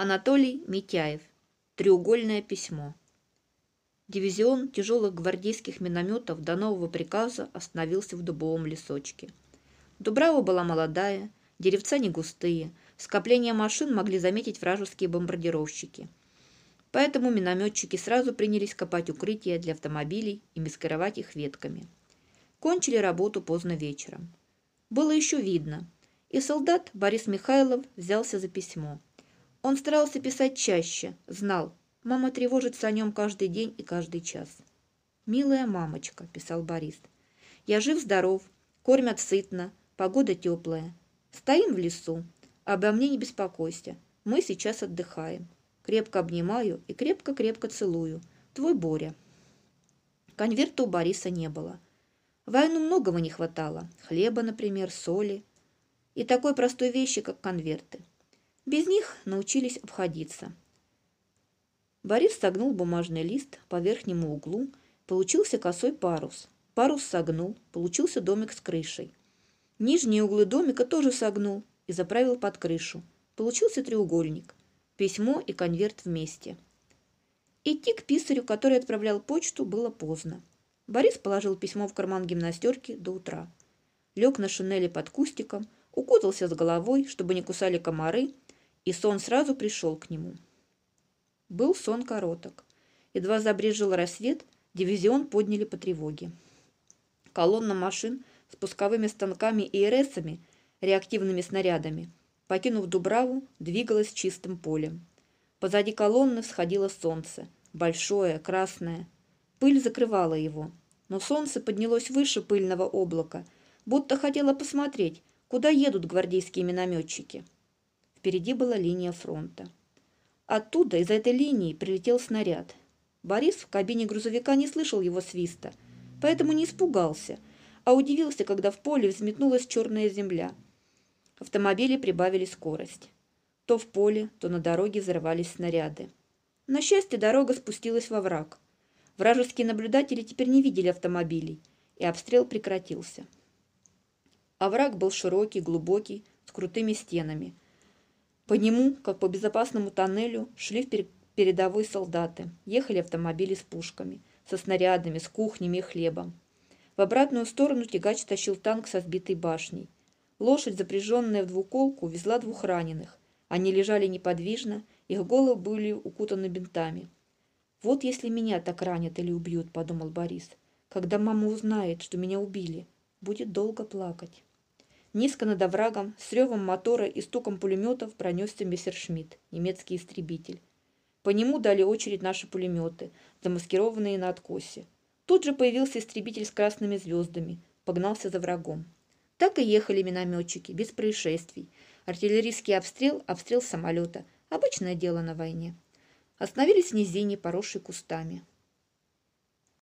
Анатолий Митяев. Треугольное письмо. Дивизион тяжелых гвардейских минометов до нового приказа остановился в дубовом лесочке. Дубрава была молодая, деревца не густые, скопление машин могли заметить вражеские бомбардировщики. Поэтому минометчики сразу принялись копать укрытия для автомобилей и маскировать их ветками. Кончили работу поздно вечером. Было еще видно, и солдат Борис Михайлов взялся за письмо. Он старался писать чаще, знал, мама тревожится о нем каждый день и каждый час. «Милая мамочка», – писал Борис, – «я жив-здоров, кормят сытно, погода теплая. Стоим в лесу, обо мне не беспокойся, мы сейчас отдыхаем. Крепко обнимаю и крепко-крепко целую. Твой Боря». Конверта у Бориса не было. Войну многого не хватало. Хлеба, например, соли. И такой простой вещи, как конверты. Без них научились обходиться. Борис согнул бумажный лист по верхнему углу, получился косой парус. Парус согнул, получился домик с крышей. Нижние углы домика тоже согнул и заправил под крышу. Получился треугольник. Письмо и конверт вместе. Идти к писарю, который отправлял почту, было поздно. Борис положил письмо в карман гимнастерки до утра. Лег на шинели под кустиком, укутался с головой, чтобы не кусали комары, и сон сразу пришел к нему. Был сон короток. Едва забрежил рассвет, дивизион подняли по тревоге. Колонна машин с пусковыми станками и РСами, реактивными снарядами, покинув Дубраву, двигалась чистым полем. Позади колонны всходило солнце, большое, красное. Пыль закрывала его, но солнце поднялось выше пыльного облака, будто хотело посмотреть, куда едут гвардейские минометчики. Впереди была линия фронта. Оттуда, из этой линии, прилетел снаряд. Борис в кабине грузовика не слышал его свиста, поэтому не испугался, а удивился, когда в поле взметнулась черная земля. Автомобили прибавили скорость. То в поле, то на дороге взрывались снаряды. На счастье, дорога спустилась во враг. Вражеские наблюдатели теперь не видели автомобилей, и обстрел прекратился. Овраг был широкий, глубокий, с крутыми стенами – по нему, как по безопасному тоннелю, шли в передовой солдаты. Ехали автомобили с пушками, со снарядами, с кухнями и хлебом. В обратную сторону тягач тащил танк со сбитой башней. Лошадь, запряженная в двуколку, везла двух раненых. Они лежали неподвижно, их головы были укутаны бинтами. «Вот если меня так ранят или убьют», — подумал Борис. «Когда мама узнает, что меня убили, будет долго плакать». Низко над оврагом, с ревом мотора и стуком пулеметов пронесся Мессершмитт, немецкий истребитель. По нему дали очередь наши пулеметы, замаскированные на откосе. Тут же появился истребитель с красными звездами, погнался за врагом. Так и ехали минометчики, без происшествий. Артиллерийский обстрел, обстрел самолета. Обычное дело на войне. Остановились в низине, поросшей кустами.